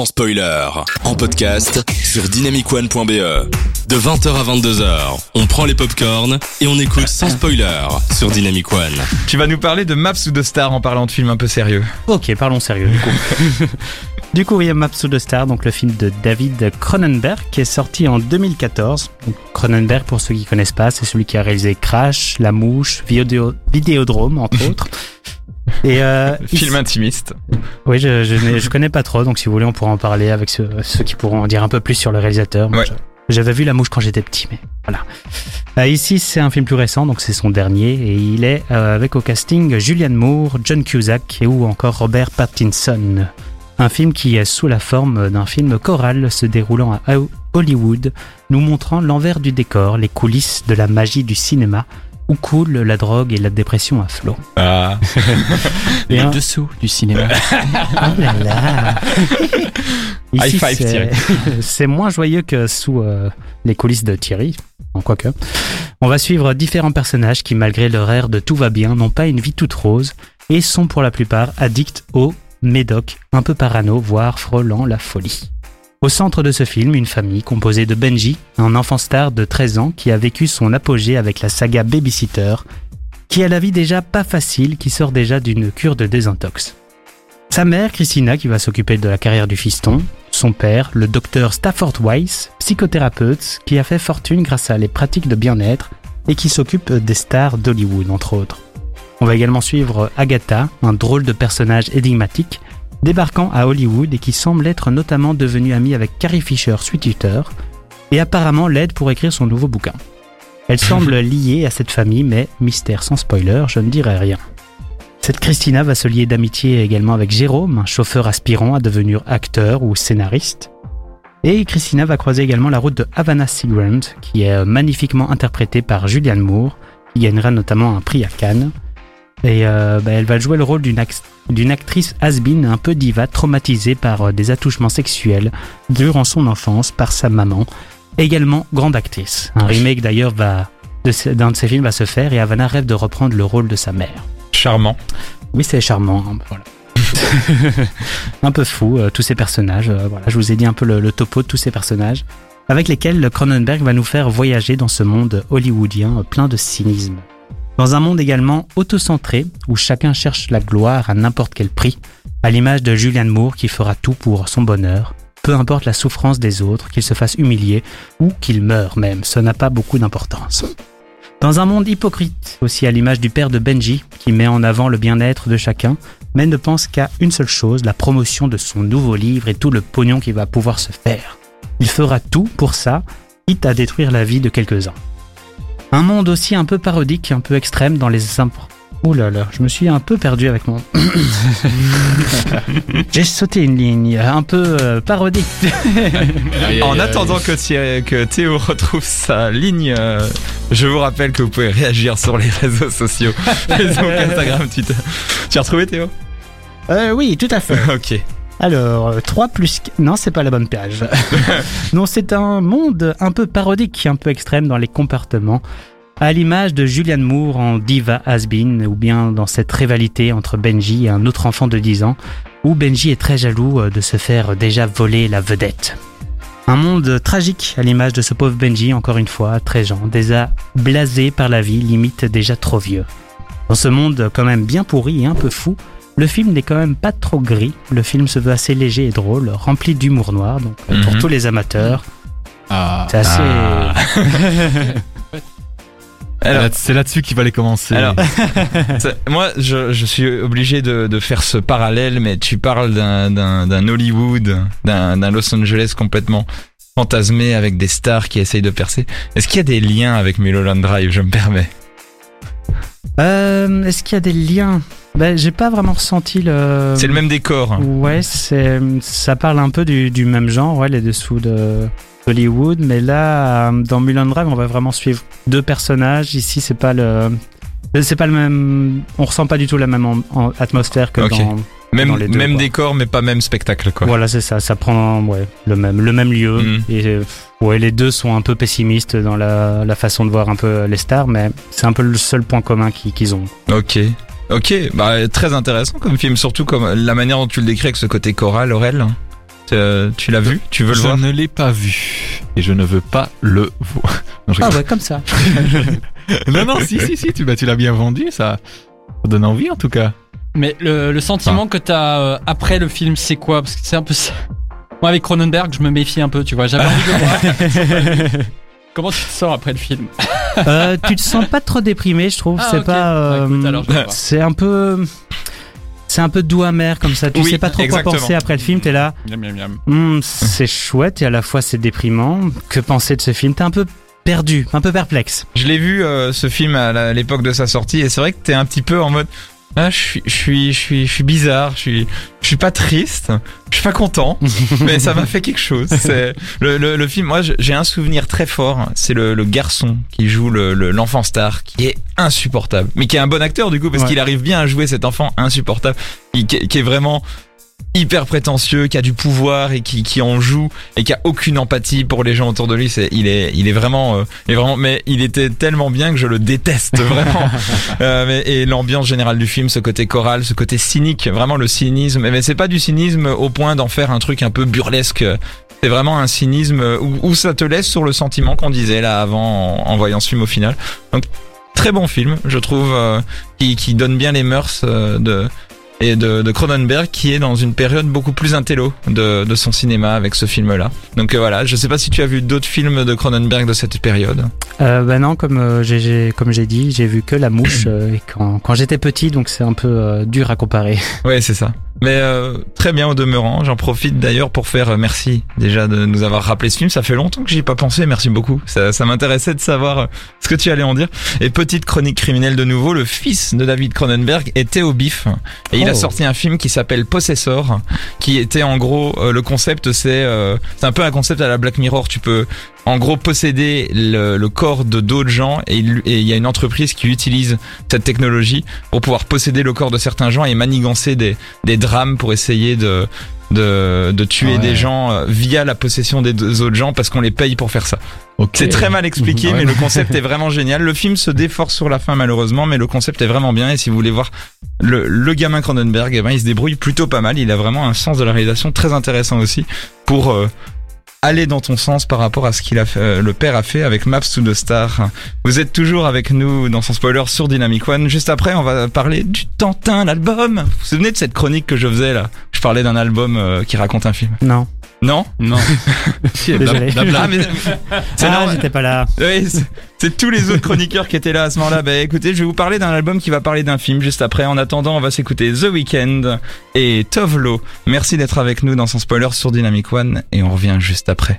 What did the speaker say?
sans spoiler. En podcast sur dynamicone.be. De 20h à 22h, on prend les popcorns et on écoute sans spoiler sur Dynamic One. Tu vas nous parler de Maps ou de Star en parlant de films un peu sérieux. Ok, parlons sérieux du coup. du coup, il y a Maps of the Star, donc le film de David Cronenberg qui est sorti en 2014. Donc, Cronenberg, pour ceux qui connaissent pas, c'est celui qui a réalisé Crash, La Mouche, Vidéo- Vidéodrome, entre autres. Et euh, Film il- intimiste. Oui, je, je, je connais pas trop, donc si vous voulez, on pourra en parler avec ceux, ceux qui pourront en dire un peu plus sur le réalisateur. Ouais. J'avais vu La Mouche quand j'étais petit, mais voilà. Euh, ici, c'est un film plus récent, donc c'est son dernier, et il est euh, avec au casting Julianne Moore, John Cusack et ou encore Robert Pattinson. Un film qui est sous la forme d'un film choral se déroulant à Ho- Hollywood, nous montrant l'envers du décor, les coulisses de la magie du cinéma, où coule la drogue et la dépression à flot. Ah. Et un- dessous du cinéma. Oh là là High five, c'est- Thierry. C'est moins joyeux que sous euh, les coulisses de Thierry, en quoi que. On va suivre différents personnages qui, malgré leur air de tout va bien, n'ont pas une vie toute rose et sont pour la plupart addicts au médoc, un peu parano, voire frôlant la folie. Au centre de ce film, une famille composée de Benji, un enfant star de 13 ans qui a vécu son apogée avec la saga Babysitter, qui a la vie déjà pas facile, qui sort déjà d'une cure de désintox. Sa mère, Christina, qui va s'occuper de la carrière du fiston. Son père, le docteur Stafford Weiss, psychothérapeute, qui a fait fortune grâce à les pratiques de bien-être et qui s'occupe des stars d'Hollywood, entre autres. On va également suivre Agatha, un drôle de personnage énigmatique, débarquant à Hollywood et qui semble être notamment devenu amie avec Carrie Fisher, Sweet et apparemment l'aide pour écrire son nouveau bouquin. Elle semble liée à cette famille, mais mystère sans spoiler, je ne dirai rien. Cette Christina va se lier d'amitié également avec Jérôme, un chauffeur aspirant à devenir acteur ou scénariste. Et Christina va croiser également la route de Havana Seagrand, qui est euh, magnifiquement interprétée par Julianne Moore, qui gagnera notamment un prix à Cannes. Et euh, bah, elle va jouer le rôle d'une act- d'une actrice has-been un peu diva, traumatisée par euh, des attouchements sexuels durant son enfance par sa maman, également grande actrice. Un remake d'ailleurs va d'un de ses films va se faire et Havana rêve de reprendre le rôle de sa mère. Charmant. Oui, c'est charmant. hein, voilà. un peu fou, euh, tous ces personnages. voilà, je vous ai dit un peu le, le topo de tous ces personnages, avec lesquels Cronenberg va nous faire voyager dans ce monde hollywoodien plein de cynisme. Dans un monde également autocentré, où chacun cherche la gloire à n'importe quel prix, à l'image de Julianne Moore qui fera tout pour son bonheur, peu importe la souffrance des autres, qu'il se fasse humilier ou qu'il meure même, ça n'a pas beaucoup d'importance. Dans un monde hypocrite, aussi à l'image du père de Benji, qui met en avant le bien-être de chacun, mais ne pense qu'à une seule chose, la promotion de son nouveau livre et tout le pognon qui va pouvoir se faire. Il fera tout pour ça, quitte à détruire la vie de quelques-uns. Un monde aussi un peu parodique, un peu extrême dans les impro... Ouh là là, je me suis un peu perdu avec mon... J'ai sauté une ligne, un peu euh, parodique. En attendant que, Thierry- que Théo retrouve sa ligne, euh, je vous rappelle que vous pouvez réagir sur les réseaux sociaux. Facebook, Instagram, Twitter. Tu as retrouvé Théo? Euh, oui, tout à fait. Ok. Alors, euh, 3 plus... Non, c'est pas la bonne page. non, c'est un monde un peu parodique, un peu extrême dans les comportements, à l'image de Julianne Moore en Diva Has-Been, ou bien dans cette rivalité entre Benji et un autre enfant de 10 ans, où Benji est très jaloux euh, de se faire déjà voler la vedette. Un monde tragique à l'image de ce pauvre Benji, encore une fois, 13 ans, déjà blasé par la vie, limite déjà trop vieux. Dans ce monde quand même bien pourri et un peu fou, le film n'est quand même pas trop gris. Le film se veut assez léger et drôle, rempli d'humour noir. Donc euh, pour Mhm. tous les amateurs, Ah. c'est assez. Ah. Alors, c'est là-dessus qu'il va les commencer. Alors, moi, je, je suis obligé de, de faire ce parallèle, mais tu parles d'un- Hollywood, d'un d'un Los Angeles complètement fantasmé avec des stars qui essayent de percer. Est-ce qu'il y a des liens avec Mulholland Drive Je me permets? Euh, Est-ce qu'il y a des liens? Ben, J'ai pas vraiment ressenti le. C'est le même décor. hein. Ouais, c'est ça parle un peu du, du même genre, ouais, les dessous de Hollywood, mais là, euh, dans Mulan Drive, on va vraiment suivre deux personnages. Ici, c'est pas le, c'est pas le même, on ressent pas du tout la même atmosphère que dans. Même, deux, décor, mais pas même spectacle, quoi. Voilà, c'est ça, ça prend ouais, le même, le même lieu. Mhm. Et euh, ouais, les deux sont un peu pessimistes dans la, la façon de voir un peu les stars, mais c'est un peu le seul point commun qu'ils ont. Ok. Ok, bah très intéressant comme film, surtout comme la manière dont tu le décris avec ce côté choral, Aurel. Euh, Tu l'as vu? Tu veux le je voir? ne l'ai pas vu et je ne veux pas le voir. Non, je Ah ouais, comme ça. non, non, si, si, si, tu, bah, tu l'as bien vendu, ça, ça donne envie en tout cas. Mais le, le sentiment que t'as euh, après le film, c'est quoi? Parce que c'est un peu ça. Moi, avec Cronenberg, je me méfie un peu, tu vois. J'avais envie de voir. Comment tu te sens après le film? Euh, tu te sens pas trop déprimé, je trouve. Ah, c'est pas. Bah, euh, c'est un peu. C'est un peu doux amer comme ça. Tu Oui, sais pas trop exactement. quoi penser après le film. T'es là. Miam, miam, miam. Hmm, c'est chouette et à la fois c'est déprimant. Que penser de ce film? T'es un peu perdu, un peu perplexe. Je l'ai vu euh, ce film à l'époque de sa sortie et c'est vrai que t'es un petit peu en mode ah, je suis je suis je suis je suis bizarre, je suis je suis pas triste, je suis pas content, mais ça m'a fait quelque chose. C'est le, le, le film. Moi, j'ai un souvenir très fort. C'est le, le garçon qui joue le le- l'enfant star, qui est insupportable, mais qui est un bon acteur du coup parce Ouais. qu'il arrive bien à jouer cet enfant insupportable, qui est vraiment hyper prétentieux, qui a du pouvoir et qui, qui en joue et qui a aucune empathie pour les gens autour de lui. C'est, il est, il est vraiment, euh, est vraiment, mais il était tellement bien que je le déteste vraiment. Euh, mais, et l'ambiance générale du film, ce côté choral, ce côté cynique, vraiment le cynisme. Mais c'est pas du cynisme au point d'en faire un truc un peu burlesque. C'est vraiment un cynisme où, où ça te laisse sur le sentiment qu'on disait là avant en, en voyant ce film au final. Donc très bon film, je trouve, euh, qui, qui donne bien les mœurs euh, de et de, de Cronenberg qui est dans une période beaucoup plus intello de, de son cinéma avec ce film-là. Donc euh, voilà, je sais pas si tu as vu d'autres films de Cronenberg de cette période. Euh, bah non, comme euh, j'ai- j'ai comme j'ai dit, j'ai vu que la mouche euh, et quand, quand j'étais petit, donc c'est un peu euh, dur à comparer. Ouais, c'est ça. Mais euh, très bien au demeurant. J'en profite d'ailleurs pour faire merci déjà de nous avoir rappelé ce film. Ça fait longtemps que j'y ai pas pensé. Merci beaucoup. Ça, ça m'intéressait de savoir ce que tu allais en dire. Et petite chronique criminelle de nouveau. Le fils de David Cronenberg était au bif et il a sorti un film qui s'appelle Possessor, qui était en gros euh, le concept. C'est euh, c'est un peu un concept à la Black Mirror. Tu peux en gros posséder le, le corps de d'autres gens et il et il y a une entreprise qui utilise cette technologie pour pouvoir posséder le corps de certains gens et manigancer des, des drames pour essayer de de, de tuer Ouais. des gens euh, via la possession des deux autres gens parce qu'on les paye pour faire ça. Ok. C'est très mal expliqué, Ouais. mais le concept est vraiment génial. Le film se déforce sur la fin malheureusement, mais le concept est vraiment bien. Et si vous voulez voir le, le gamin Cronenberg, eh ben, il se débrouille plutôt pas mal. Il a vraiment un sens de la réalisation très intéressant aussi pour euh, aller dans ton sens par rapport à ce qu'il a fait, euh, le père a fait avec Maps to the Star. Vous êtes toujours avec nous dans son spoiler sur Dynamic One. Juste après, on va parler du Tantin, l'album. Vous vous souvenez de cette chronique que je faisais là? Je parlais d'un album euh, qui raconte un film. Non, Non? Non. si, Désolé. blab- blabla. Ah, mais c'est ah, normal. j'étais pas là. Oui, c'est- c'est tous les autres chroniqueurs qui étaient là à ce moment-là. Bah écoutez, je vais vous parler d'un album qui va parler d'un film juste après. En attendant, on va s'écouter The Weeknd et Tovlo. Merci d'être avec nous dans son spoiler sur Dynamic One et on revient juste après.